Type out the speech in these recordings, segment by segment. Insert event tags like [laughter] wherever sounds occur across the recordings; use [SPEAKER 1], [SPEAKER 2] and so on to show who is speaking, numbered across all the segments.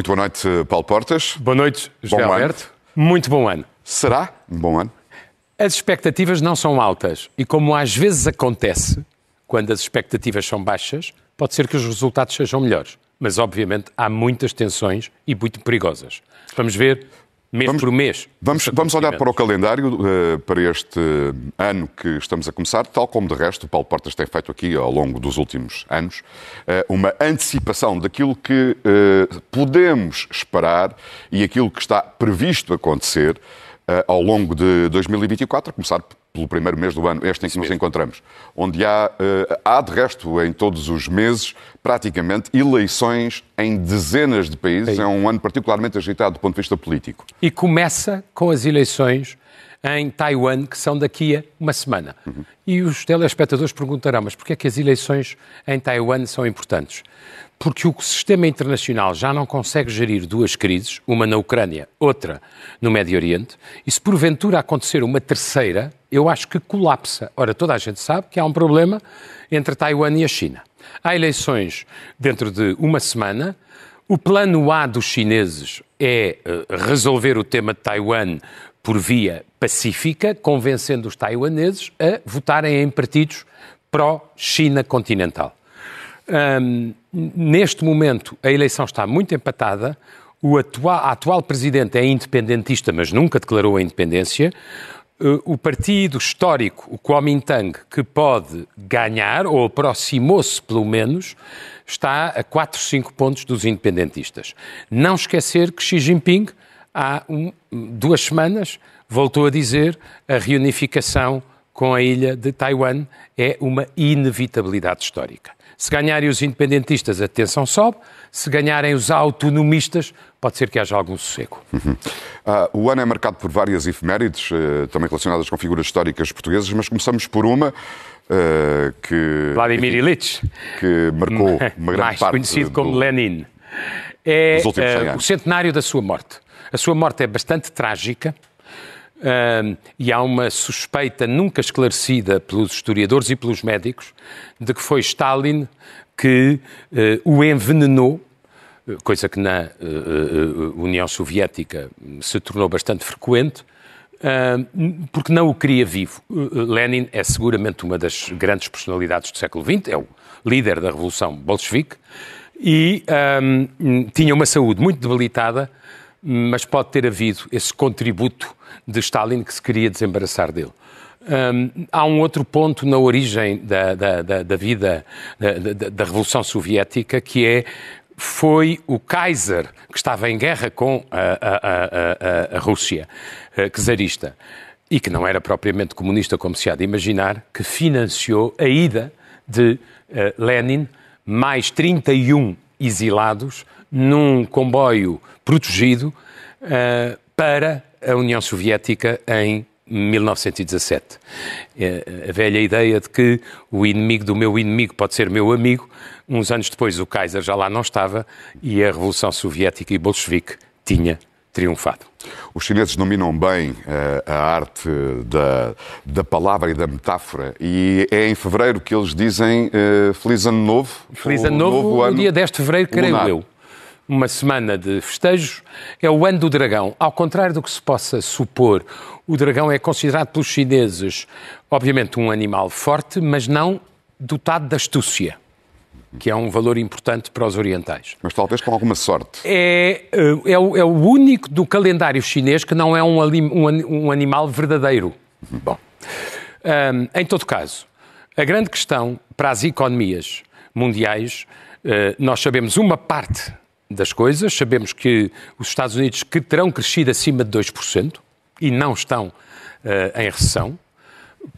[SPEAKER 1] Muito boa noite, Paulo Portas.
[SPEAKER 2] Boa noite, José
[SPEAKER 1] Bom
[SPEAKER 2] Alberto. Muito bom ano.
[SPEAKER 1] Será um bom ano?
[SPEAKER 2] As expectativas não são altas e, como às vezes acontece, quando as expectativas são baixas, pode ser que os resultados sejam melhores. Mas, obviamente, há muitas tensões e muito perigosas. Vamos ver mês
[SPEAKER 1] Vamos-
[SPEAKER 2] por mês.
[SPEAKER 1] Vamos,
[SPEAKER 2] os
[SPEAKER 1] vamos olhar para o calendário eh, para este ano que estamos a começar, tal como de resto o Paulo Portas tem feito aqui ao longo dos últimos anos, eh, uma antecipação daquilo que eh, podemos esperar e aquilo que está previsto acontecer ao longo de 2024, a começar pelo primeiro mês do ano, este em que nos encontramos, onde há, eh, há de resto em todos os meses praticamente eleições em dezenas de países. É um ano particularmente agitado do ponto de vista político.
[SPEAKER 2] E começa com as eleições em Taiwan, que são daqui a uma semana. E os telespectadores perguntarão, mas porquê é que as eleições em Taiwan são importantes? Porque o sistema internacional já não consegue gerir duas crises, uma na Ucrânia, outra no Médio Oriente, e se porventura acontecer uma terceira, eu acho que colapsa. Ora, toda a gente sabe que há um problema entre Taiwan e a China. Há eleições dentro de uma semana, o plano A dos chineses é eh, resolver o tema de Taiwan por via pacífica, convencendo os taiwaneses a votarem em partidos pró-China continental. Hum, neste momento, a eleição está muito empatada. O atual, a atual presidente é independentista, mas nunca declarou a independência. Uh, O partido histórico, o Kuomintang, que pode ganhar, ou aproximou-se pelo menos, está a 4, 5 pontos dos independentistas. Não esquecer que Xi Jinping, há um- duas semanas, voltou a dizer a reunificação com a ilha de Taiwan é uma inevitabilidade histórica. Se ganharem os independentistas, a tensão sobe. Se ganharem os autonomistas, pode ser que haja algum sossego.
[SPEAKER 1] Ah, o ano é marcado por várias efemérides, eh, também relacionadas com figuras históricas portuguesas, mas começamos por uma eh, que,
[SPEAKER 2] Vladimir Ilyich,
[SPEAKER 1] que marcou uma grande
[SPEAKER 2] mais
[SPEAKER 1] parte
[SPEAKER 2] conhecido como Lenin, é eh,
[SPEAKER 1] 100
[SPEAKER 2] o centenário da sua morte. A sua morte é bastante trágica. Ahm, e há uma suspeita nunca esclarecida pelos historiadores e pelos médicos de que foi Stalin que eh, o envenenou, eh, coisa que na eh, União Soviética se tornou bastante frequente, porque não o queria vivo. Lenin é seguramente uma das grandes personalidades do século XX, é o líder da Revolução Bolchevique, e tinha uma saúde muito debilitada, mas pode ter havido esse contributo de Stalin que se queria desembaraçar dele. Hum, há um outro ponto na origem da, da- da- da vida da, da- Revolução Soviética que é foi o Kaiser que estava em guerra com a, a- a- a- a Rússia eh, czarista e que não era propriamente comunista como se há de imaginar, que financiou a ida de eh, Lenin mais 31 exilados num comboio protegido eh, para a União Soviética em 1917. Eh, A velha ideia de que o inimigo do meu inimigo pode ser meu amigo. Uns anos depois, o Kaiser já lá não estava e a Revolução Soviética e Bolchevique tinha triunfado.
[SPEAKER 1] Os chineses dominam bem eh, a arte da, da palavra e da metáfora e é em fevereiro que eles dizem eh, Feliz Ano Novo.
[SPEAKER 2] Feliz Ano Novo, no
[SPEAKER 1] ano
[SPEAKER 2] dia 10 de fevereiro, creio
[SPEAKER 1] lunar.
[SPEAKER 2] eu. Uma semana de festejos. É o ano do dragão. Ao contrário do que se possa supor, o dragão é considerado pelos chineses, obviamente, um animal forte, mas não dotado de astúcia, que é um valor importante para os orientais.
[SPEAKER 1] Mas talvez com alguma sorte.
[SPEAKER 2] É, eh, é, o, é o único do calendário chinês que não é um, um um animal verdadeiro. Bom, Ahm, em todo caso, a grande questão para as economias mundiais, eh, nós sabemos uma parte das coisas, sabemos que os Estados Unidos que terão crescido acima de 2% e não estão eh, em recessão,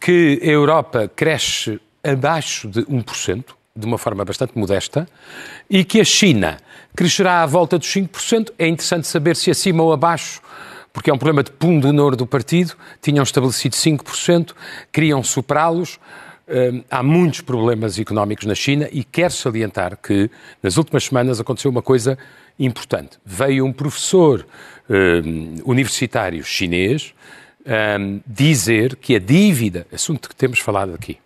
[SPEAKER 2] que a Europa cresce abaixo de 1%, de uma forma bastante modesta, e que a China crescerá à volta dos 5%. É interessante saber se acima ou abaixo, porque é um problema de pundonor do partido, tinham estabelecido 5%, queriam superá-los. Hum, há muitos problemas económicos na China e quero salientar que nas últimas semanas aconteceu uma coisa importante. Veio um professor hum, universitário chinês hum, dizer que a dívida, assunto que temos falado aqui,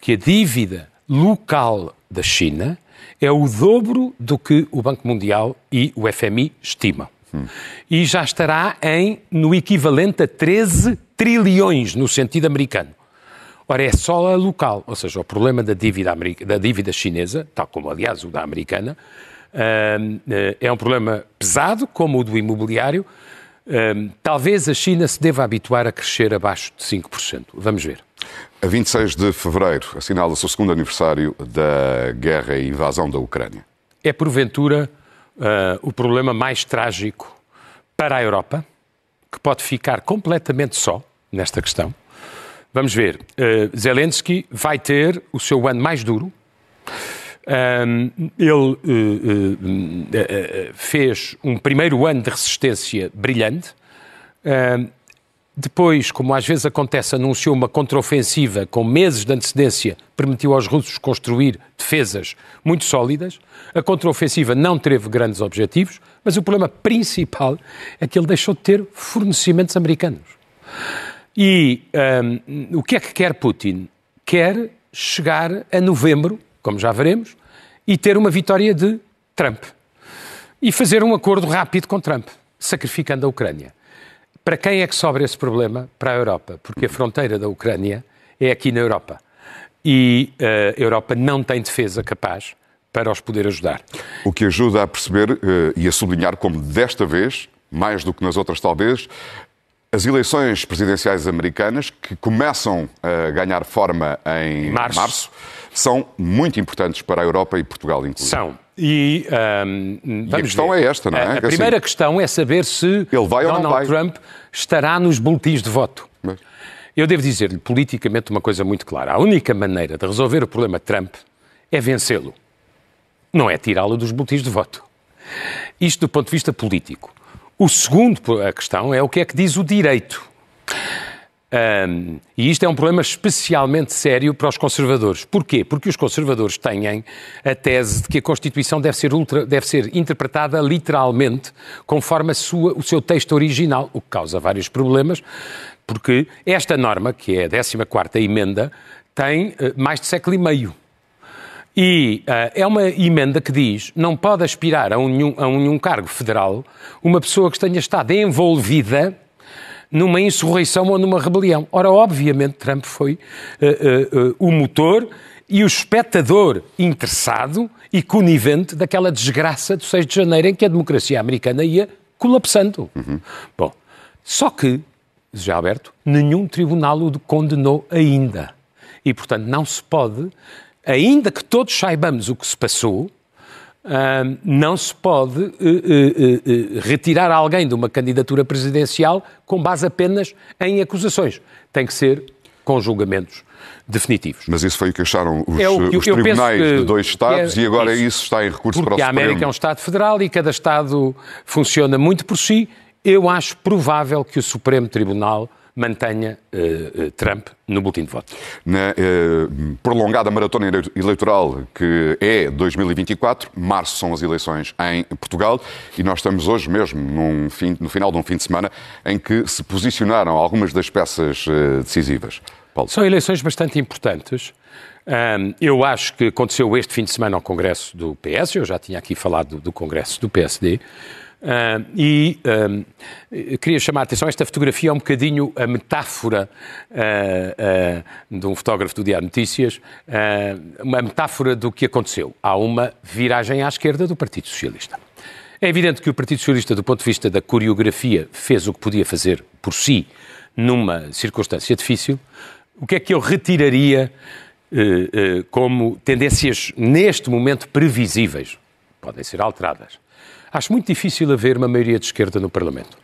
[SPEAKER 2] que a dívida local da China é o dobro do que o Banco Mundial e o FMI estimam. Hum. E já estará em, no equivalente a 13 trilhões no sentido americano. Ora, é só a local, ou seja, o problema da dívida, da dívida chinesa, tal como aliás o da americana, eh, é um problema pesado, como o do imobiliário. Talvez a China se deva habituar a crescer abaixo de 5%. Vamos ver.
[SPEAKER 1] A 26 de fevereiro assinala-se o segundo aniversário da guerra e invasão da Ucrânia.
[SPEAKER 2] É, porventura, uh, o problema mais trágico para a Europa, que pode ficar completamente só nesta questão. Vamos ver. Uh, Zelensky vai ter o seu ano mais duro. Um, ele uh, uh, fez um primeiro ano de resistência brilhante. depois, como às vezes acontece, anunciou uma contraofensiva com meses de antecedência, permitiu aos russos construir defesas muito sólidas. A contraofensiva não teve grandes objetivos, mas o problema principal é que ele deixou de ter fornecimentos americanos. E um, o que é que quer Putin? Quer chegar a novembro, como já veremos, e ter uma vitória de Trump. E fazer um acordo rápido com Trump, sacrificando a Ucrânia. Para quem é que sobra esse problema? Para a Europa, porque a fronteira da Ucrânia é aqui na Europa. E uh, a Europa não tem defesa capaz para os poder ajudar.
[SPEAKER 1] O que ajuda a perceber uh, e a sublinhar como desta vez, mais do que nas outras talvez, as eleições presidenciais americanas, que começam a ganhar forma em março, março são muito importantes para a Europa e Portugal, inclusive.
[SPEAKER 2] São. E, um,
[SPEAKER 1] e a questão
[SPEAKER 2] ver.
[SPEAKER 1] é esta, não é?
[SPEAKER 2] A, a primeira assim, questão é saber se Donald. Trump estará nos boletins de voto. Mas... Eu devo dizer-lhe politicamente uma coisa muito clara. A única maneira de resolver o problema Trump é vencê-lo. Não é tirá-lo dos boletins de voto. Isto do ponto de vista político. O segundo, a questão, é o que é que diz o direito. Um, e isto é um problema especialmente sério para os conservadores. Porquê? Porque os conservadores têm a tese de que a Constituição deve ser, ultra, deve ser interpretada literalmente conforme sua, o seu texto original, o que causa vários problemas, porque esta norma, que é a 14ª emenda, tem uh, mais de século e meio. E uh, é uma emenda que diz não pode aspirar a um, a um cargo federal uma pessoa que tenha estado envolvida numa insurreição ou numa rebelião. Ora, obviamente, Trump foi uh, uh, o motor e o espectador interessado e conivente daquela desgraça do 6 de janeiro em que a democracia americana ia colapsando. Uhum. Bom, só que, já Alberto, nenhum tribunal o condenou ainda. E, portanto, não se pode ainda que todos saibamos o que se passou, não se pode uh, uh, uh, retirar alguém de uma candidatura presidencial com base apenas em acusações. Tem que ser com julgamentos definitivos.
[SPEAKER 1] Mas isso foi o que acharam os, é o que, os tribunais de dois Estados é, e agora isso, isso está em recurso
[SPEAKER 2] para o
[SPEAKER 1] Supremo.
[SPEAKER 2] Porque a América é um Estado federal e cada Estado funciona muito por si. Eu acho provável que o Supremo Tribunal mantenha uh, Trump no boletim de voto.
[SPEAKER 1] Na uh, prolongada maratona eleitoral que é 2024, março são as eleições em Portugal e nós estamos hoje mesmo fim, no final de um fim de semana em que se posicionaram algumas das peças uh, decisivas.
[SPEAKER 2] Paulo. São eleições bastante importantes. Um, eu acho que aconteceu este fim de semana ao Congresso do PS, eu já tinha aqui falado do, do Congresso do PSD. Uh, e uh, queria chamar a atenção, esta fotografia é um bocadinho a metáfora uh, de um fotógrafo do Diário Notícias, uma metáfora do que aconteceu. Há uma viragem à esquerda do Partido Socialista. É evidente que o Partido Socialista, do ponto de vista da coreografia, fez o que podia fazer por si numa circunstância difícil. O que é que eu retiraria como tendências neste momento previsíveis? Podem ser alteradas Acho muito difícil haver uma maioria de esquerda no Parlamento.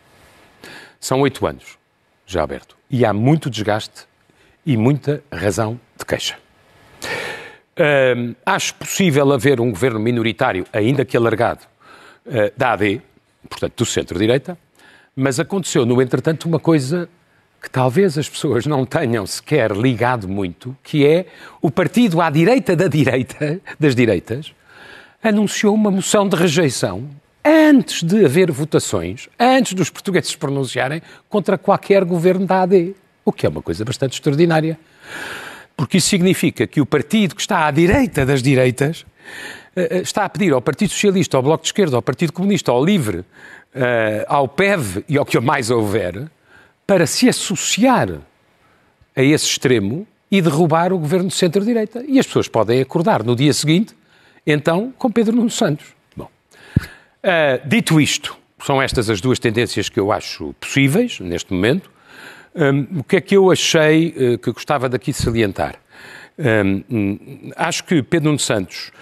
[SPEAKER 2] São oito anos já aberto. E há muito desgaste e muita razão de queixa. acho possível haver um governo minoritário, ainda que alargado, uh, da AD, portanto do centro-direita, mas aconteceu, no entretanto, uma coisa que talvez as pessoas não tenham sequer ligado muito, que é o partido à direita da direita, das direitas, anunciou uma moção de rejeição antes de haver votações, antes dos portugueses se pronunciarem contra qualquer governo da AD, o que é uma coisa bastante extraordinária. Porque isso significa que o partido que está à direita das direitas eh, está a pedir ao Partido Socialista, ao Bloco de Esquerda, ao Partido Comunista, ao Livre, ao PEV e ao que mais houver, para se associar a esse extremo e derrubar o governo de centro-direita. E as pessoas podem acordar no dia seguinte, então, com Pedro Nuno Santos. Uh, dito isto, são estas as duas tendências que eu acho possíveis neste momento. Um, o que é que eu achei uh, que gostava daqui de salientar? Um, acho que Pedro Nuno Santos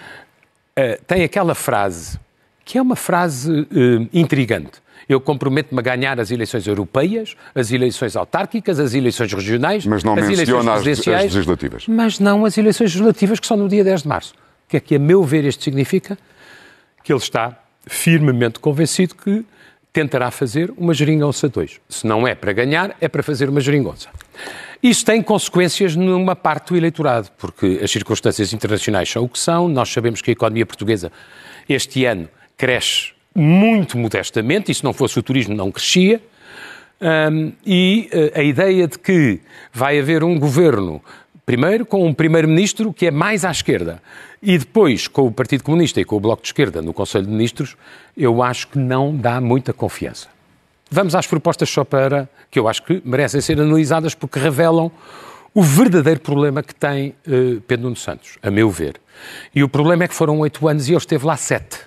[SPEAKER 2] uh, tem aquela frase que é uma frase intrigante eu comprometo-me a ganhar as eleições europeias, as eleições autárquicas, as eleições regionais,
[SPEAKER 1] mas não
[SPEAKER 2] as
[SPEAKER 1] eleições presidenciais, as legislativas.
[SPEAKER 2] Mas não as eleições legislativas que são no dia 10 de março. O que é que, a meu ver, isto significa? Que ele está firmemente convencido que tentará fazer uma geringonça 2. Se não é para ganhar, é para fazer uma geringonça. Isso tem consequências numa parte do eleitorado, porque as circunstâncias internacionais são o que são. Nós sabemos que a economia portuguesa este ano cresce muito modestamente, e se não fosse o turismo não crescia, um, e uh, a ideia de que vai haver um governo, primeiro com um primeiro-ministro que é mais à esquerda, e depois com o Partido Comunista e com o Bloco de Esquerda no Conselho de Ministros, eu acho que não dá muita confiança. Vamos às propostas só para, que eu acho que merecem ser analisadas porque revelam o verdadeiro problema que tem uh, Pedro Nuno Santos, a meu ver. E o problema é que foram oito anos e ele esteve lá sete.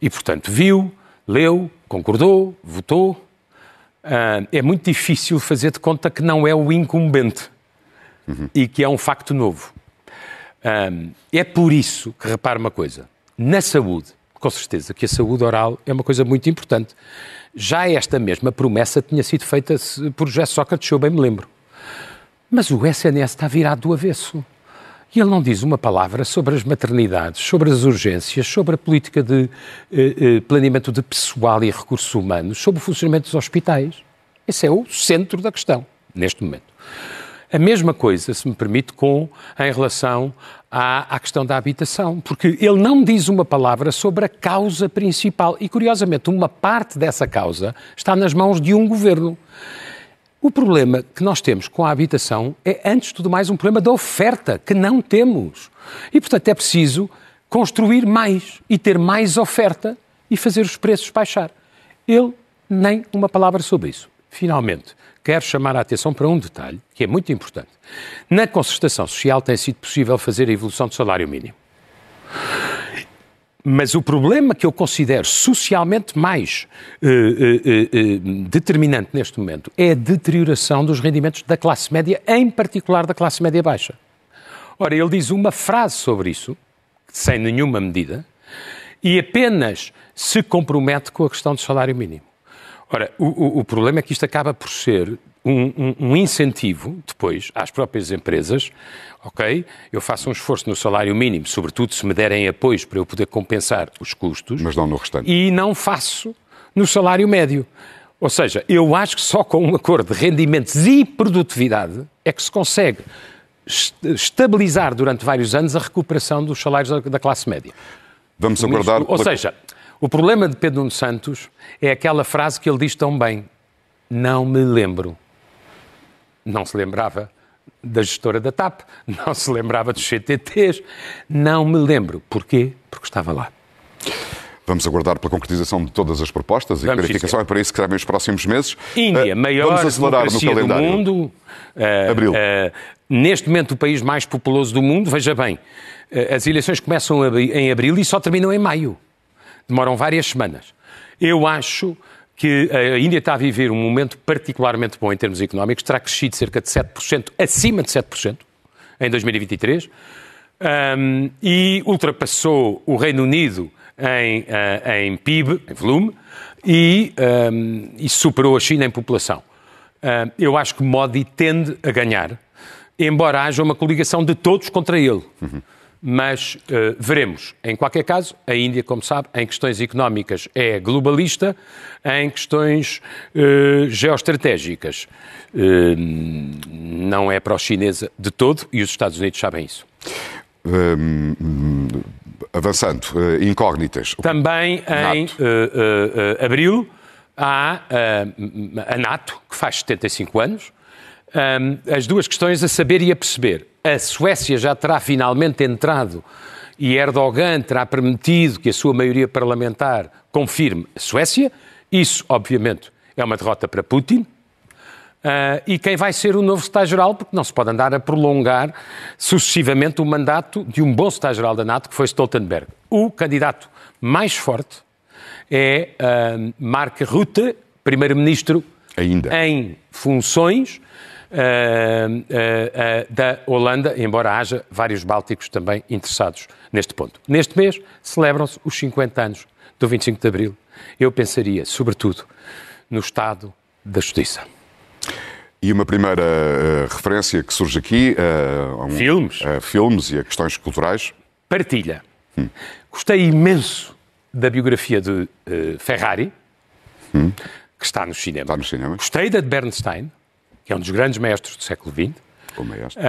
[SPEAKER 2] E, portanto, viu, leu, concordou, votou. Uh, é muito difícil fazer de conta que não é o incumbente uhum. e que é um facto novo. Uh, é por isso que, repare uma coisa, na saúde, com certeza que a saúde oral é uma coisa muito importante. Já esta mesma promessa tinha sido feita por José Sócrates, eu bem me lembro. Mas o SNS está virado do avesso. E ele não diz uma palavra sobre as maternidades, sobre as urgências, sobre a política de eh, eh, planeamento de pessoal e recursos humanos, sobre o funcionamento dos hospitais. Esse é o centro da questão, neste momento. A mesma coisa, se me permite, com em relação à, à, questão da habitação, porque ele não diz uma palavra sobre a causa principal. E, curiosamente, uma parte dessa causa está nas mãos de um governo. O problema que nós temos com a habitação é, antes de tudo mais, um problema da oferta, que não temos. E, portanto, é preciso construir mais e ter mais oferta e fazer os preços baixar. Ele nem uma palavra sobre isso. Finalmente, quero chamar a atenção para um detalhe que é muito importante. Na concertação social tem sido possível fazer a evolução do salário mínimo. Mas o problema que eu considero socialmente mais uh, uh, uh, determinante neste momento é a deterioração dos rendimentos da classe média, em particular da classe média baixa. Ora, ele diz uma frase sobre isso, sem nenhuma medida, e apenas se compromete com a questão do salário mínimo. Ora, o, o, o problema é que isto acaba por ser um, um, um, incentivo depois às próprias empresas, ok? Eu faço um esforço no salário mínimo, sobretudo se me derem apoios para eu poder compensar os custos.
[SPEAKER 1] Mas não no restante.
[SPEAKER 2] E não faço no salário médio. Ou seja, eu acho que só com um acordo de rendimentos e produtividade é que se consegue estabilizar durante vários anos a recuperação dos salários da classe média.
[SPEAKER 1] Vamos aguardar.
[SPEAKER 2] Ou seja, o problema de Pedro Nuno Santos é aquela frase que ele diz tão bem: Não me lembro não se lembrava da gestora da TAP, não se lembrava dos CTTs, não me lembro. Porquê? Porque estava lá.
[SPEAKER 1] Vamos aguardar pela concretização de todas as propostas e Vamos clarificação. É para isso que servem os próximos meses.
[SPEAKER 2] Índia, uh, maior Vamos acelerar no calendário. do mundo. Uh,
[SPEAKER 1] Abril. Uh,
[SPEAKER 2] neste momento, o país mais populoso do mundo. Veja bem, as eleições começam em abril e só terminam em maio. Demoram várias semanas. Eu acho que a Índia está a viver um momento particularmente bom em termos económicos, terá crescido cerca de 7%, acima de 7%, em 2023, um, e ultrapassou o Reino Unido em, uh, em PIB, em volume, e, um, e, superou a China em população. Uh, eu acho que Modi tende a ganhar, embora haja uma coligação de todos contra ele. Uhum mas uh, veremos. Em qualquer caso, a Índia, como sabe, em questões económicas é globalista, em questões uh, geoestratégicas uh, não é pró-chinesa de todo e os Estados Unidos sabem isso.
[SPEAKER 1] Um, avançando, incógnitas.
[SPEAKER 2] Também em abril há a NATO, que faz 75 anos, um, as duas questões a saber e a perceber. A Suécia já terá finalmente entrado e Erdogan terá permitido que a sua maioria parlamentar confirme a Suécia. Isso, obviamente, é uma derrota para Putin. Uh, e quem vai ser o novo secretário-geral, porque não se pode andar a prolongar sucessivamente o mandato de um bom secretário-geral da NATO, que foi Stoltenberg. O candidato mais forte é uh, Mark Rutte, primeiro-ministro em funções da Holanda, embora haja vários bálticos também interessados neste ponto. Neste mês celebram-se os 50 anos do 25 de Abril. Eu pensaria, sobretudo, no estado da justiça.
[SPEAKER 1] E uma primeira uh, referência que surge aqui
[SPEAKER 2] uh, um, filmes.
[SPEAKER 1] Uh, filmes e a questões culturais.
[SPEAKER 2] Partilha. Hum. Gostei imenso da biografia de Ferrari, hum. que está nos cinemas.
[SPEAKER 1] Está no cinema.
[SPEAKER 2] Gostei da de Bernstein, que é um dos grandes mestres do século XX.
[SPEAKER 1] O maestro.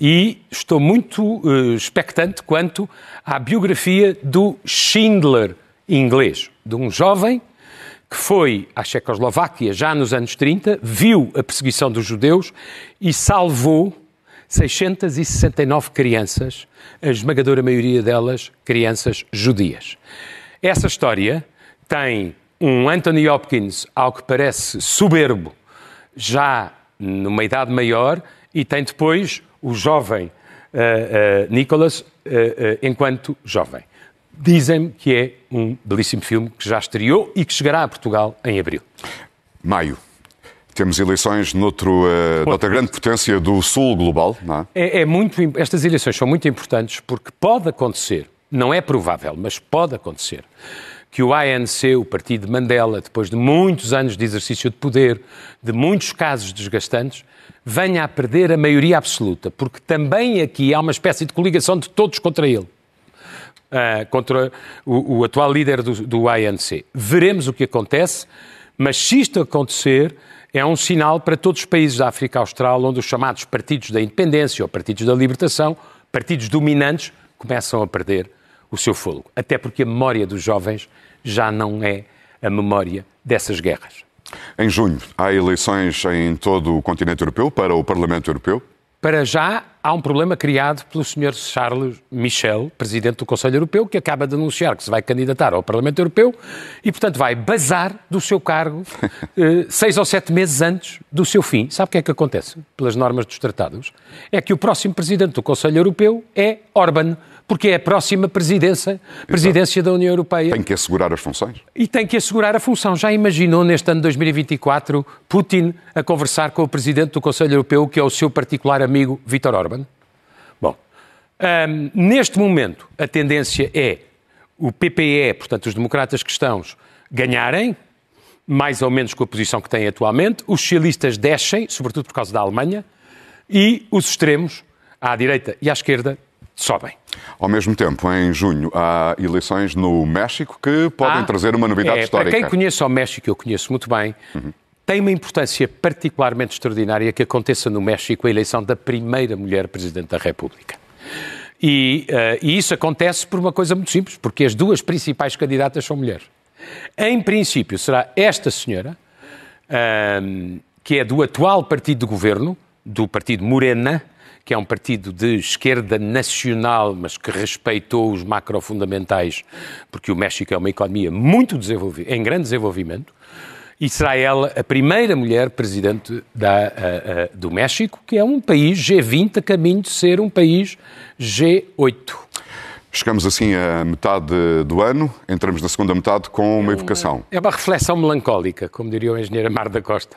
[SPEAKER 2] e estou muito expectante quanto à biografia do Schindler inglês, de um jovem que foi à Checoslováquia já nos anos 30, viu a perseguição dos judeus e salvou 669 crianças, a esmagadora maioria delas crianças judias. Essa história tem um Anthony Hopkins, ao que parece soberbo, já numa idade maior, e tem depois o jovem uh, uh, Nicholas uh, enquanto jovem. Dizem-me que é um belíssimo filme que já estreou e que chegará a Portugal em abril.
[SPEAKER 1] Maio. Temos eleições noutro, noutra grande potência do sul global, não
[SPEAKER 2] é? é? É, muito, estas eleições são muito importantes porque pode acontecer, não é provável, mas pode acontecer, que o ANC, o partido de Mandela, depois de muitos anos de exercício de poder, de muitos casos desgastantes, venha a perder a maioria absoluta, porque também aqui há uma espécie de coligação de todos contra ele uh, contra o, o, atual líder do, do ANC. Veremos o que acontece, mas se isto acontecer, é um sinal para todos os países da África Austral, onde os chamados partidos da independência ou partidos da libertação, partidos dominantes, começam a perder o seu fôlego. Até porque a memória dos jovens já não é a memória dessas guerras.
[SPEAKER 1] Em junho, há eleições em todo o continente europeu para o Parlamento Europeu.
[SPEAKER 2] Para já, há um problema criado pelo Sr. Charles Michel, Presidente do Conselho Europeu, que acaba de anunciar que se vai candidatar ao Parlamento Europeu e, portanto, vai bazar do seu cargo [laughs] eh, seis ou sete meses antes do seu fim. Sabe o que é que acontece, pelas normas dos tratados? É que o próximo Presidente do Conselho Europeu é Orban porque é a próxima presidência, presidência da União Europeia.
[SPEAKER 1] Tem que assegurar as funções.
[SPEAKER 2] E tem que assegurar a função. Já imaginou neste ano de 2024 Putin a conversar com o presidente do Conselho Europeu, que é o seu particular amigo Vítor Orban? Bom, um, neste momento a tendência é o PPE, portanto os democratas cristãos, ganharem, mais ou menos com a posição que têm atualmente, os socialistas descem, sobretudo por causa da Alemanha, e os extremos, à direita e à esquerda, sobem.
[SPEAKER 1] Ao mesmo tempo, em junho, há eleições no México que podem ah, trazer uma novidade
[SPEAKER 2] é,
[SPEAKER 1] histórica.
[SPEAKER 2] Para quem conhece o México, eu conheço muito bem, uhum. tem uma importância particularmente extraordinária que aconteça no México a eleição da primeira mulher Presidente da República. E, uh, e isso acontece por uma coisa muito simples, porque as duas principais candidatas são mulheres. Em princípio, será esta senhora, uh, que é do atual partido de governo, do partido Morena, que é um partido de esquerda nacional, mas que respeitou os macrofundamentais, porque o México é uma economia muito desenvolvida, em grande desenvolvimento, e será ela a primeira mulher presidente da, a, a, do México, que é um país G20 a caminho de ser um país G8.
[SPEAKER 1] Chegamos assim à metade do ano, entramos na segunda metade com uma evocação.
[SPEAKER 2] É uma reflexão melancólica, como diria o engenheiro Amar da Costa.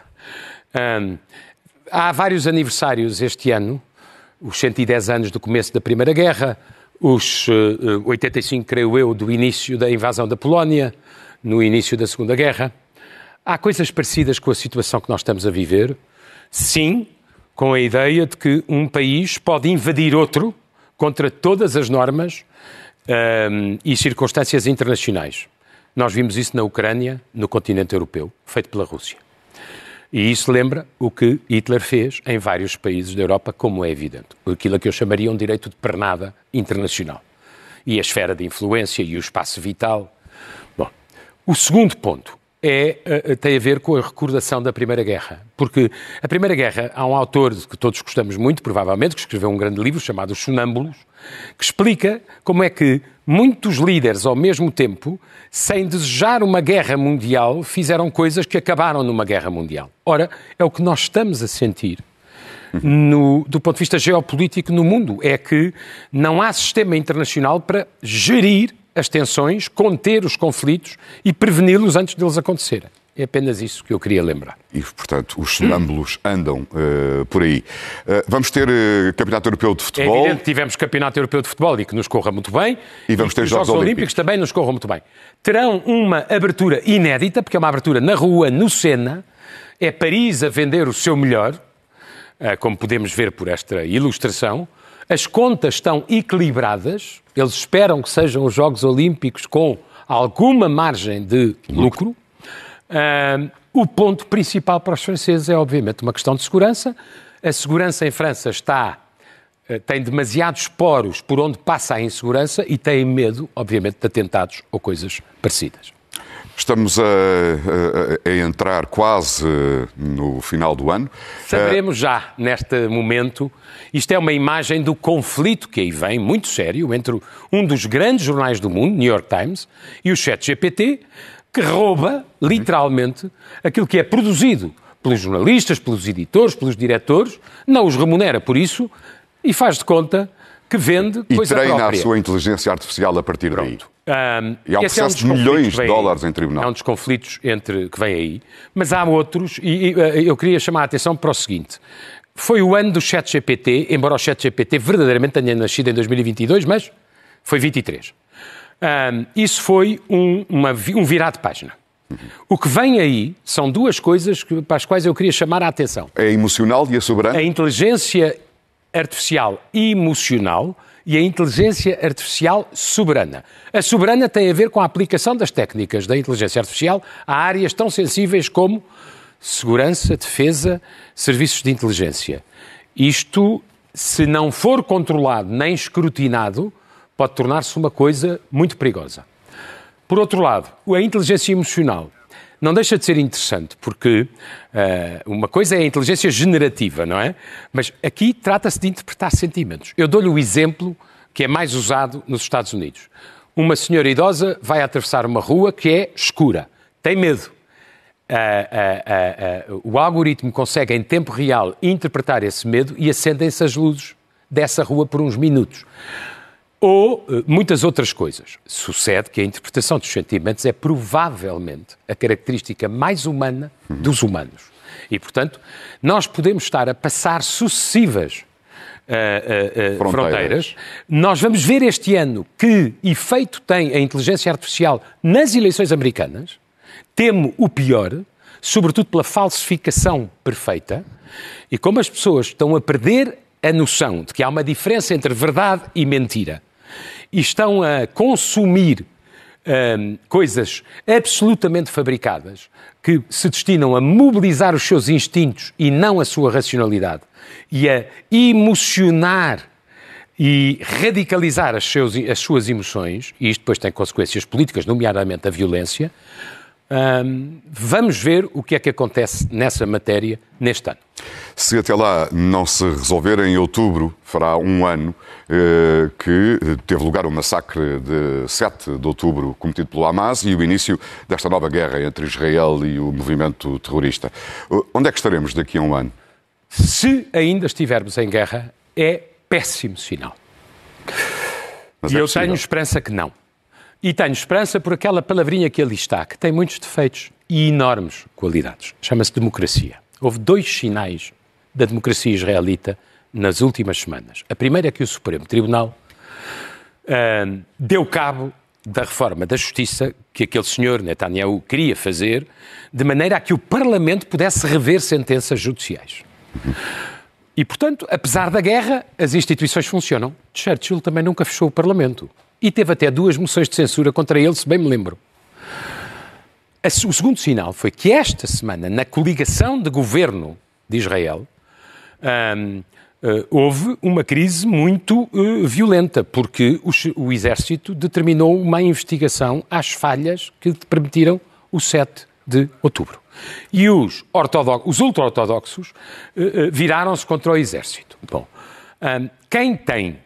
[SPEAKER 2] Um, há vários aniversários este ano, os 110 anos do começo da Primeira Guerra, os 85, eh, creio eu, do início da invasão da Polónia, no início da Segunda Guerra. Há coisas parecidas com a situação que nós estamos a viver? Sim, com a ideia de que um país pode invadir outro contra todas as normas um, ehm, e circunstâncias internacionais. Nós vimos isso na Ucrânia, no continente europeu, feito pela Rússia. E isso lembra o que Hitler fez em vários países da Europa, como é evidente. Aquilo que eu chamaria um direito de pernada internacional. E a esfera de influência e o espaço vital. Bom, o segundo ponto é, eh, tem a ver com a recordação da Primeira Guerra. Porque a Primeira Guerra, há um autor que todos gostamos muito, provavelmente, que escreveu um grande livro chamado Os Sonâmbulos, que explica como é que muitos líderes, ao mesmo tempo, sem desejar uma guerra mundial, fizeram coisas que acabaram numa guerra mundial. Ora, é o que nós estamos a sentir no, do ponto de vista geopolítico no mundo. É que não há sistema internacional para gerir as tensões, conter os conflitos e preveni-los antes deles acontecerem. É apenas isso que eu queria lembrar.
[SPEAKER 1] E, portanto, os sonâmbulos andam uh, por aí. Uh, vamos ter uh, Campeonato Europeu de Futebol.
[SPEAKER 2] É evidente tivemos Campeonato Europeu de Futebol e que nos corra muito bem.
[SPEAKER 1] E vamos ter
[SPEAKER 2] os
[SPEAKER 1] Jogos,
[SPEAKER 2] Jogos
[SPEAKER 1] Olímpicos.
[SPEAKER 2] também nos corram muito bem. Terão uma abertura inédita, porque é uma abertura na rua, no Sena. É Paris a vender o seu melhor, como podemos ver por esta ilustração. As contas estão equilibradas. Eles esperam que sejam os Jogos Olímpicos com alguma margem de lucro. Uh, o ponto principal para os franceses é, obviamente, uma questão de segurança. A segurança em França está uh, tem demasiados poros por onde passa a insegurança e têm medo, obviamente, de atentados ou coisas parecidas.
[SPEAKER 1] Estamos a, a, a, entrar quase no final do ano.
[SPEAKER 2] Saberemos já, neste momento. Isto é uma imagem do conflito que aí vem, muito sério, entre um dos grandes jornais do mundo, New York Times, e o ChatGPT, que rouba, literalmente, aquilo que é produzido pelos jornalistas, pelos editores, pelos diretores, não os remunera por isso e faz de conta que vende
[SPEAKER 1] e
[SPEAKER 2] coisa
[SPEAKER 1] treina
[SPEAKER 2] própria.
[SPEAKER 1] a sua inteligência artificial a partir
[SPEAKER 2] Pronto.
[SPEAKER 1] daí.
[SPEAKER 2] Um,
[SPEAKER 1] e há um
[SPEAKER 2] esse é
[SPEAKER 1] processo
[SPEAKER 2] dos
[SPEAKER 1] de milhões de dólares
[SPEAKER 2] aí.
[SPEAKER 1] em tribunal.
[SPEAKER 2] É um dos conflitos entre, que vem aí. Mas há outros, e, e eu queria chamar a atenção para o seguinte. Foi o ano do ChatGPT, embora o ChatGPT verdadeiramente tenha nascido em 2022, mas foi 23. Um, isso foi um, uma, um virar de página. O que vem aí são duas coisas que, para as quais eu queria chamar a atenção.
[SPEAKER 1] É emocional e a soberana?
[SPEAKER 2] A inteligência artificial emocional e a inteligência artificial soberana. A soberana tem a ver com a aplicação das técnicas da inteligência artificial a áreas tão sensíveis como segurança, defesa, serviços de inteligência. Isto, se não for controlado nem escrutinado, pode tornar-se uma coisa muito perigosa. Por outro lado, a inteligência emocional não deixa de ser interessante, porque uh, uma coisa é a inteligência generativa, não é? Mas aqui trata-se de interpretar sentimentos. Eu dou-lhe o exemplo que é mais usado nos Estados Unidos. Uma senhora idosa vai atravessar uma rua que é escura, tem medo. Uh, uh, o algoritmo consegue em tempo real interpretar esse medo e acendem-se as luzes dessa rua por uns minutos ou uh, muitas outras coisas. Sucede que a interpretação dos sentimentos é provavelmente a característica mais humana dos humanos. E, portanto, nós podemos estar a passar sucessivas uh, uh, fronteiras. fronteiras. Nós vamos ver este ano que efeito tem a inteligência artificial nas eleições americanas. Temo o pior, sobretudo pela falsificação perfeita. E como as pessoas estão a perder a noção de que há uma diferença entre verdade e mentira e estão a consumir hum, coisas absolutamente fabricadas que se destinam a mobilizar os seus instintos e não a sua racionalidade e a emocionar e radicalizar as, seus, as suas emoções, e isto depois tem consequências políticas, nomeadamente a violência, hum, vamos ver o que é que acontece nessa matéria neste ano.
[SPEAKER 1] Se até lá não se resolver, em outubro fará um ano eh, que teve lugar o massacre de 7 de outubro cometido pelo Hamas e o início desta nova guerra entre Israel e o movimento terrorista. Onde é que estaremos daqui a um ano?
[SPEAKER 2] Se ainda estivermos em guerra, é péssimo sinal.
[SPEAKER 1] Mas
[SPEAKER 2] e
[SPEAKER 1] é
[SPEAKER 2] eu tenho esperança que não. E tenho esperança por aquela palavrinha que ali está, que tem muitos defeitos e enormes qualidades. Chama-se democracia. Houve dois sinais da democracia israelita nas últimas semanas. A primeira é que o Supremo Tribunal uh, deu cabo da reforma da justiça que aquele senhor Netanyahu queria fazer, de maneira a que o Parlamento pudesse rever sentenças judiciais. E, portanto, apesar da guerra, as instituições funcionam. Churchill também nunca fechou o Parlamento. E teve até duas moções de censura contra ele, se bem me lembro. O segundo sinal foi que esta semana, na coligação de governo de Israel, uh, houve uma crise muito uh, violenta, porque o, o, Exército determinou uma investigação às falhas que permitiram o 7 de outubro. E os, os ultra-ortodoxos uh, viraram-se contra o exército. Bom, um, quem tem.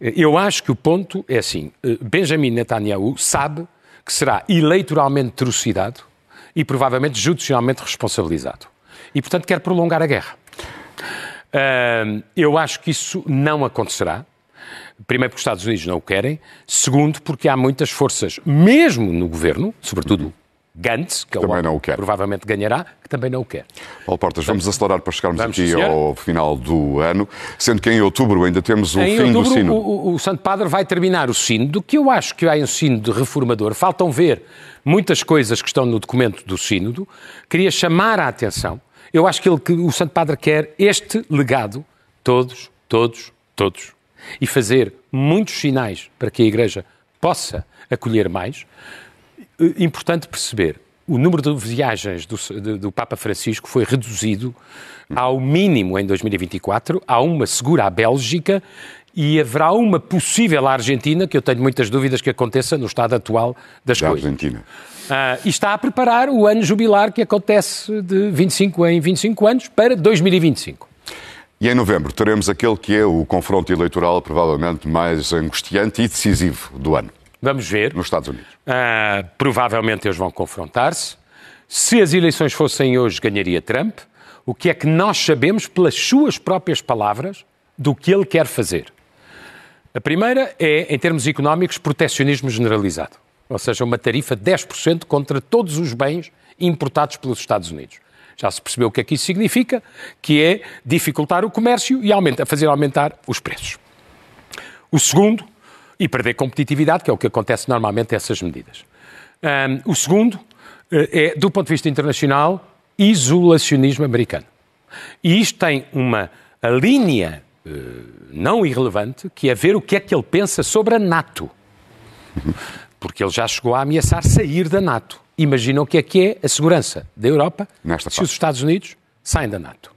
[SPEAKER 2] Eu acho que o ponto é assim: Benjamin Netanyahu sabe que será eleitoralmente trucidado e provavelmente judicialmente responsabilizado. E, portanto, quer prolongar a guerra. Uh, eu acho que isso não acontecerá. Primeiro, porque os Estados Unidos não o querem. Segundo, porque há muitas forças, mesmo no governo, sobretudo Gantz, que
[SPEAKER 1] também não o quer.
[SPEAKER 2] provavelmente ganhará, que também não o quer.
[SPEAKER 1] Paulo Portas, vamos acelerar para chegarmos vamos aqui ao final do ano, sendo que em outubro ainda temos o
[SPEAKER 2] em
[SPEAKER 1] fim
[SPEAKER 2] outubro,
[SPEAKER 1] do sino.
[SPEAKER 2] O, o, Santo Padre vai terminar o sino, do que eu acho que há um sino de reformador. Faltam ver muitas coisas que estão no documento do sínodo. Queria chamar a atenção. Eu acho que, ele, que o Santo Padre quer este legado, todos, todos, todos, e fazer muitos sinais para que a Igreja possa acolher mais. Eh, importante perceber, o número de viagens do, do, do, Papa Francisco foi reduzido ao mínimo em 2024, há uma segura à Bélgica e haverá uma possível à Argentina, que eu tenho muitas dúvidas que aconteça no estado atual das
[SPEAKER 1] da
[SPEAKER 2] coisas.
[SPEAKER 1] Argentina.
[SPEAKER 2] Uh, e está a preparar o ano jubilar que acontece de 25 em 25 anos para 2025.
[SPEAKER 1] E em novembro teremos aquele que é o confronto eleitoral provavelmente mais angustiante e decisivo do ano.
[SPEAKER 2] Vamos ver.
[SPEAKER 1] Nos Estados Unidos.
[SPEAKER 2] Uh, provavelmente eles vão confrontar-se. Se as eleições fossem hoje, ganharia Trump. O que é que nós sabemos, pelas suas próprias palavras, do que ele quer fazer? A primeira é, em termos económicos, protecionismo generalizado. Ou seja, uma tarifa de 10% contra todos os bens importados pelos Estados Unidos. Já se percebeu o que é que isso significa, que é dificultar o comércio e aumenta, fazer aumentar os preços. O segundo e perder competitividade, que é o que acontece normalmente a essas medidas. Um, o segundo eh, é, do ponto de vista internacional, isolacionismo americano. E isto tem uma linha uh, não irrelevante, que é ver o que é que ele pensa sobre a NATO. Porque ele já chegou a ameaçar sair da NATO. Imaginam o que é que é a segurança da Europa
[SPEAKER 1] Nesta
[SPEAKER 2] se
[SPEAKER 1] parte.
[SPEAKER 2] os Estados Unidos saem da NATO.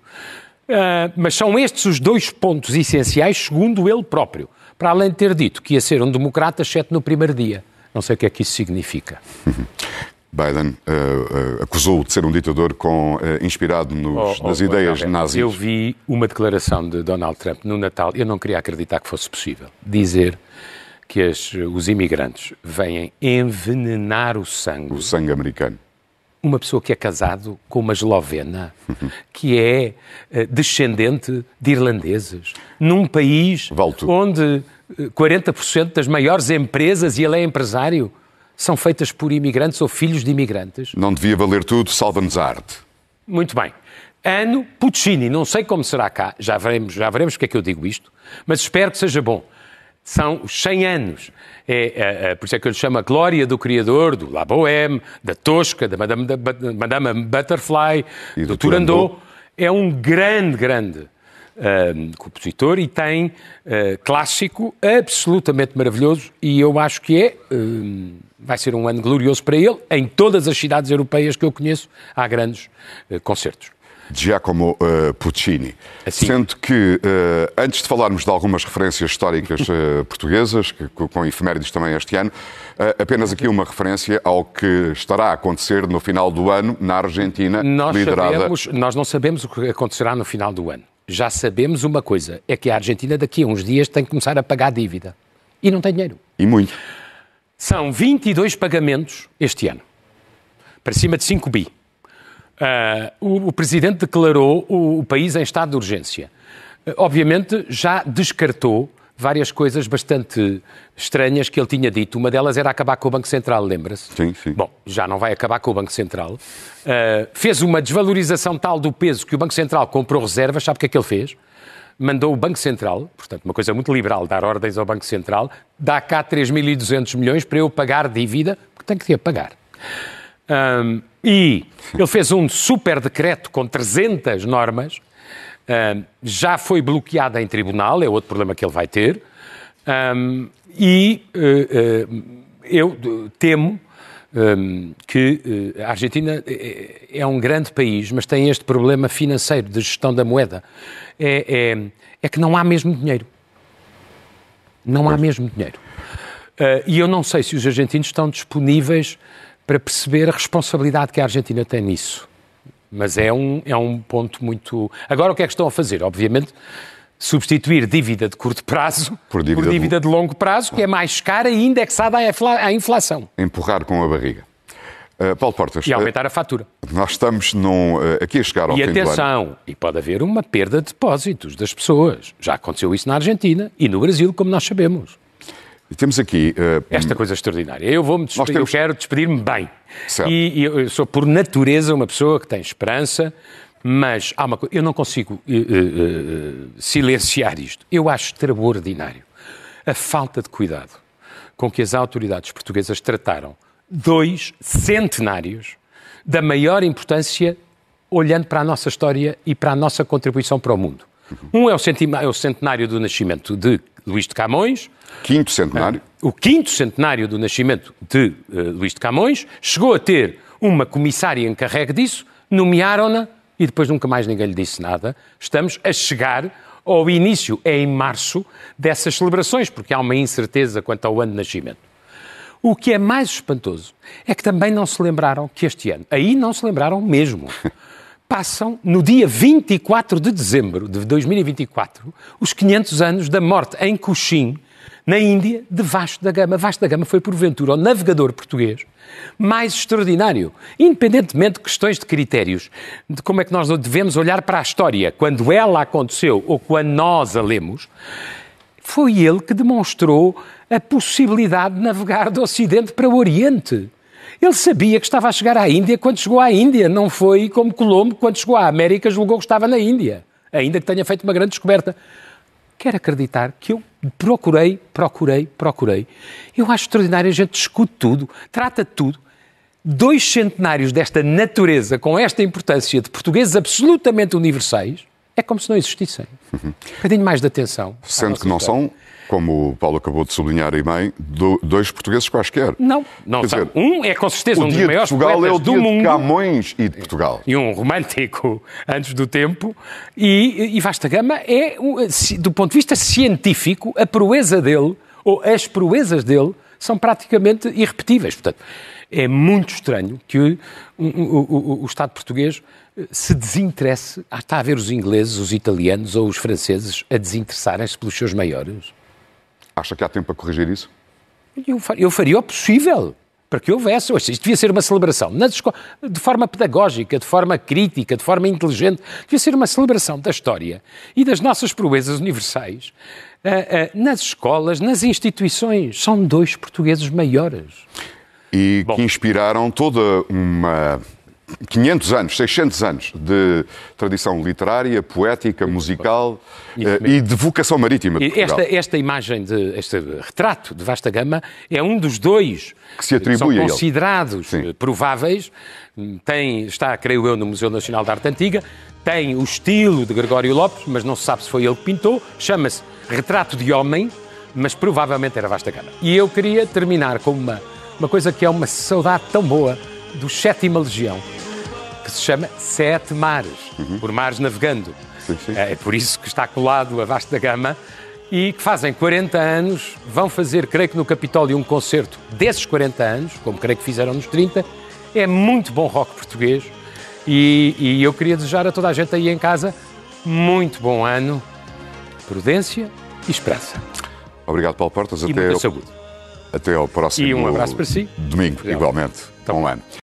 [SPEAKER 2] Uh, mas são estes os dois pontos essenciais, segundo ele próprio para além de ter dito que ia ser um democrata, exceto no primeiro dia. Não sei o que é que isso significa.
[SPEAKER 1] Biden uh, uh, acusou de ser um ditador com, uh, inspirado nos, oh, nas oh, ideias oh, nazis.
[SPEAKER 2] Eu vi uma declaração de Donald Trump no Natal, eu não queria acreditar que fosse possível, dizer que as, os imigrantes vêm envenenar o sangue.
[SPEAKER 1] O sangue americano
[SPEAKER 2] uma pessoa que é casado com uma eslovena, que é uh, descendente de irlandeses, num país onde 40% eh, das maiores empresas, e ele é empresário, são feitas por imigrantes ou filhos de imigrantes.
[SPEAKER 1] Não devia valer tudo, salva-nos arte.
[SPEAKER 2] Muito bem. Ano Puccini, não sei como será cá, já veremos, já veremos porque é que eu digo isto, mas espero que seja bom são os 100 anos. É, é, é, por isso é que eu lhe chamo a glória do Criador, do La Bohème, da Tosca, da Madame, da, Madame Butterfly, e do, do Turandot. É um grande, grande uh, compositor e tem uh, clássico absolutamente maravilhoso e eu acho que é, uh, vai ser um ano glorioso para ele. Em todas as cidades europeias que eu conheço há grandes concertos.
[SPEAKER 1] Giacomo uh, Puccini. Assim. Sendo que, uh, antes de falarmos de algumas referências históricas uh, [laughs] portuguesas, que, com efemérides também este ano, apenas aqui uma referência ao que estará a acontecer no final do ano na Argentina,
[SPEAKER 2] nós
[SPEAKER 1] liderada...
[SPEAKER 2] Sabemos, nós não sabemos o que acontecerá no final do ano. Já sabemos uma coisa, é que a Argentina daqui a uns dias tem que começar a pagar a dívida. E não tem dinheiro.
[SPEAKER 1] E muito.
[SPEAKER 2] São 22 pagamentos este ano. Para cima de 5 bi. Uh, o, o, Presidente declarou o, o, país em estado de urgência. Uh, obviamente já descartou várias coisas bastante estranhas que ele tinha dito. Uma delas era acabar com o Banco Central, lembra-se?
[SPEAKER 1] Sim, sim.
[SPEAKER 2] Bom, já não vai acabar com o Banco Central. Uh, fez uma desvalorização tal do peso que o Banco Central comprou reservas. Sabe o que é que ele fez? Mandou o Banco Central, portanto, uma coisa muito liberal, dar ordens ao Banco Central, dá cá 3.200 milhões para eu pagar dívida, porque tenho que ter a pagar. Um, e ele fez um super decreto com 300 normas, um, já foi bloqueado em tribunal, é outro problema que ele vai ter, um, e uh, uh, eu temo que uh, a Argentina é, é, um grande país, mas tem este problema financeiro de gestão da moeda. É, é, é que não há mesmo dinheiro. Não há mesmo dinheiro. e eu não sei se os argentinos estão disponíveis para perceber a responsabilidade que a Argentina tem nisso. Mas é um, é um ponto muito. Agora, o que é que estão a fazer? Obviamente, substituir dívida de curto prazo [laughs]
[SPEAKER 1] por dívida, por
[SPEAKER 2] dívida de... de... longo prazo, que é mais cara e indexada à inflação.
[SPEAKER 1] Empurrar com a barriga. Uh, Paulo Portas.
[SPEAKER 2] E aumentar uh, a fatura.
[SPEAKER 1] Nós estamos num, uh, aqui a chegar ao
[SPEAKER 2] e
[SPEAKER 1] fim
[SPEAKER 2] atenção, e pode haver uma perda de depósitos das pessoas. Já aconteceu isso na Argentina e no Brasil, como nós sabemos.
[SPEAKER 1] Temos aqui.
[SPEAKER 2] Uh, Esta coisa extraordinária. Eu vou-me despedir, temos... eu quero despedir-me bem. Certo. E, e eu sou, por natureza, uma pessoa que tem esperança, mas há uma coisa. Eu não consigo uh, uh, silenciar isto. Eu acho extraordinário a falta de cuidado com que as autoridades portuguesas trataram dois centenários da maior importância olhando para a nossa história e para a nossa contribuição para o mundo. Um é o centenário do nascimento de Luís de Camões.
[SPEAKER 1] Quinto centenário.
[SPEAKER 2] O quinto centenário do nascimento de uh, Luís de Camões. Chegou a ter uma comissária encarregue disso, nomearam-na e depois nunca mais ninguém lhe disse nada. Estamos a chegar ao início, é em março, dessas celebrações, porque há uma incerteza quanto ao ano de nascimento. O que é mais espantoso é que também não se lembraram que este ano, aí não se lembraram mesmo, [laughs] passam no dia 24 de dezembro de 2024 os 500 anos da morte em Cochin, na Índia, de Vasco da Gama. Vasco da Gama foi, porventura, o navegador português mais extraordinário, independentemente de questões de critérios, de como é que nós devemos olhar para a história, quando ela aconteceu ou quando nós a lemos, foi ele que demonstrou a possibilidade de navegar do Ocidente para o Oriente. Ele sabia que estava a chegar à Índia quando chegou à Índia, não foi como Colombo, quando chegou à América, julgou que estava na Índia, ainda que tenha feito uma grande descoberta. Quero acreditar que eu procurei, procurei, procurei. Eu acho extraordinário, a gente discute tudo, trata de tudo. Dois centenários desta natureza, com esta importância de portugueses absolutamente universais, é como se não existissem. Uhum. Um bocadinho mais de atenção.
[SPEAKER 1] Sendo que não história. são como o Paulo acabou de sublinhar e bem, dois portugueses quaisquer.
[SPEAKER 2] Não, não Quer dizer, Um é com certeza um dos maiores
[SPEAKER 1] Portugal
[SPEAKER 2] é
[SPEAKER 1] o
[SPEAKER 2] do mundo.
[SPEAKER 1] de Camões e de Portugal.
[SPEAKER 2] E um romântico antes do tempo. E, e Vasta Gama é, do ponto de vista científico, a proeza dele, ou as proezas dele, são praticamente irrepetíveis. Portanto, é muito estranho que o, o, o, o Estado português eh, se desinteresse, está a ver os ingleses, os italianos ou os franceses a desinteressarem-se pelos seus maiores.
[SPEAKER 1] Acha que há tempo para corrigir isso?
[SPEAKER 2] Eu, eu faria o possível para que houvesse. Isto devia ser uma celebração de forma pedagógica, de forma crítica, de forma inteligente. Devia ser uma celebração da história e das nossas proezas universais uh, uh, nas escolas, nas instituições. São dois portugueses maiores.
[SPEAKER 1] E Bom, que inspiraram toda uma 500 anos, 600 anos de tradição literária, poética, musical e de vocação marítima. De
[SPEAKER 2] esta, esta imagem, de, este retrato de vasta gama é um dos dois
[SPEAKER 1] que se atribui
[SPEAKER 2] são considerados prováveis. Tem, está, creio eu, no Museu Nacional da Arte Antiga, tem o estilo de Gregório Lopes, mas não se sabe se foi ele que pintou, chama-se Retrato de Homem, mas provavelmente era vasta gama. E eu queria terminar com uma, uma coisa que é uma saudade tão boa do Sétima Legião que se chama Sete Mares, uhum. por mares navegando. Sim, sim. É por isso que está colado a Vasta Gama e que fazem 40 anos, vão fazer, creio que no Capitólio, um concerto desses 40 anos, como creio que fizeram nos 30. É muito bom rock português e, e eu queria desejar a toda a gente aí em casa muito bom ano, prudência e esperança.
[SPEAKER 1] Obrigado, Paulo Portas.
[SPEAKER 2] E até muita ao... saúde.
[SPEAKER 1] Até ao próximo
[SPEAKER 2] E um abraço para si.
[SPEAKER 1] Domingo, igualmente. Então, bom ano.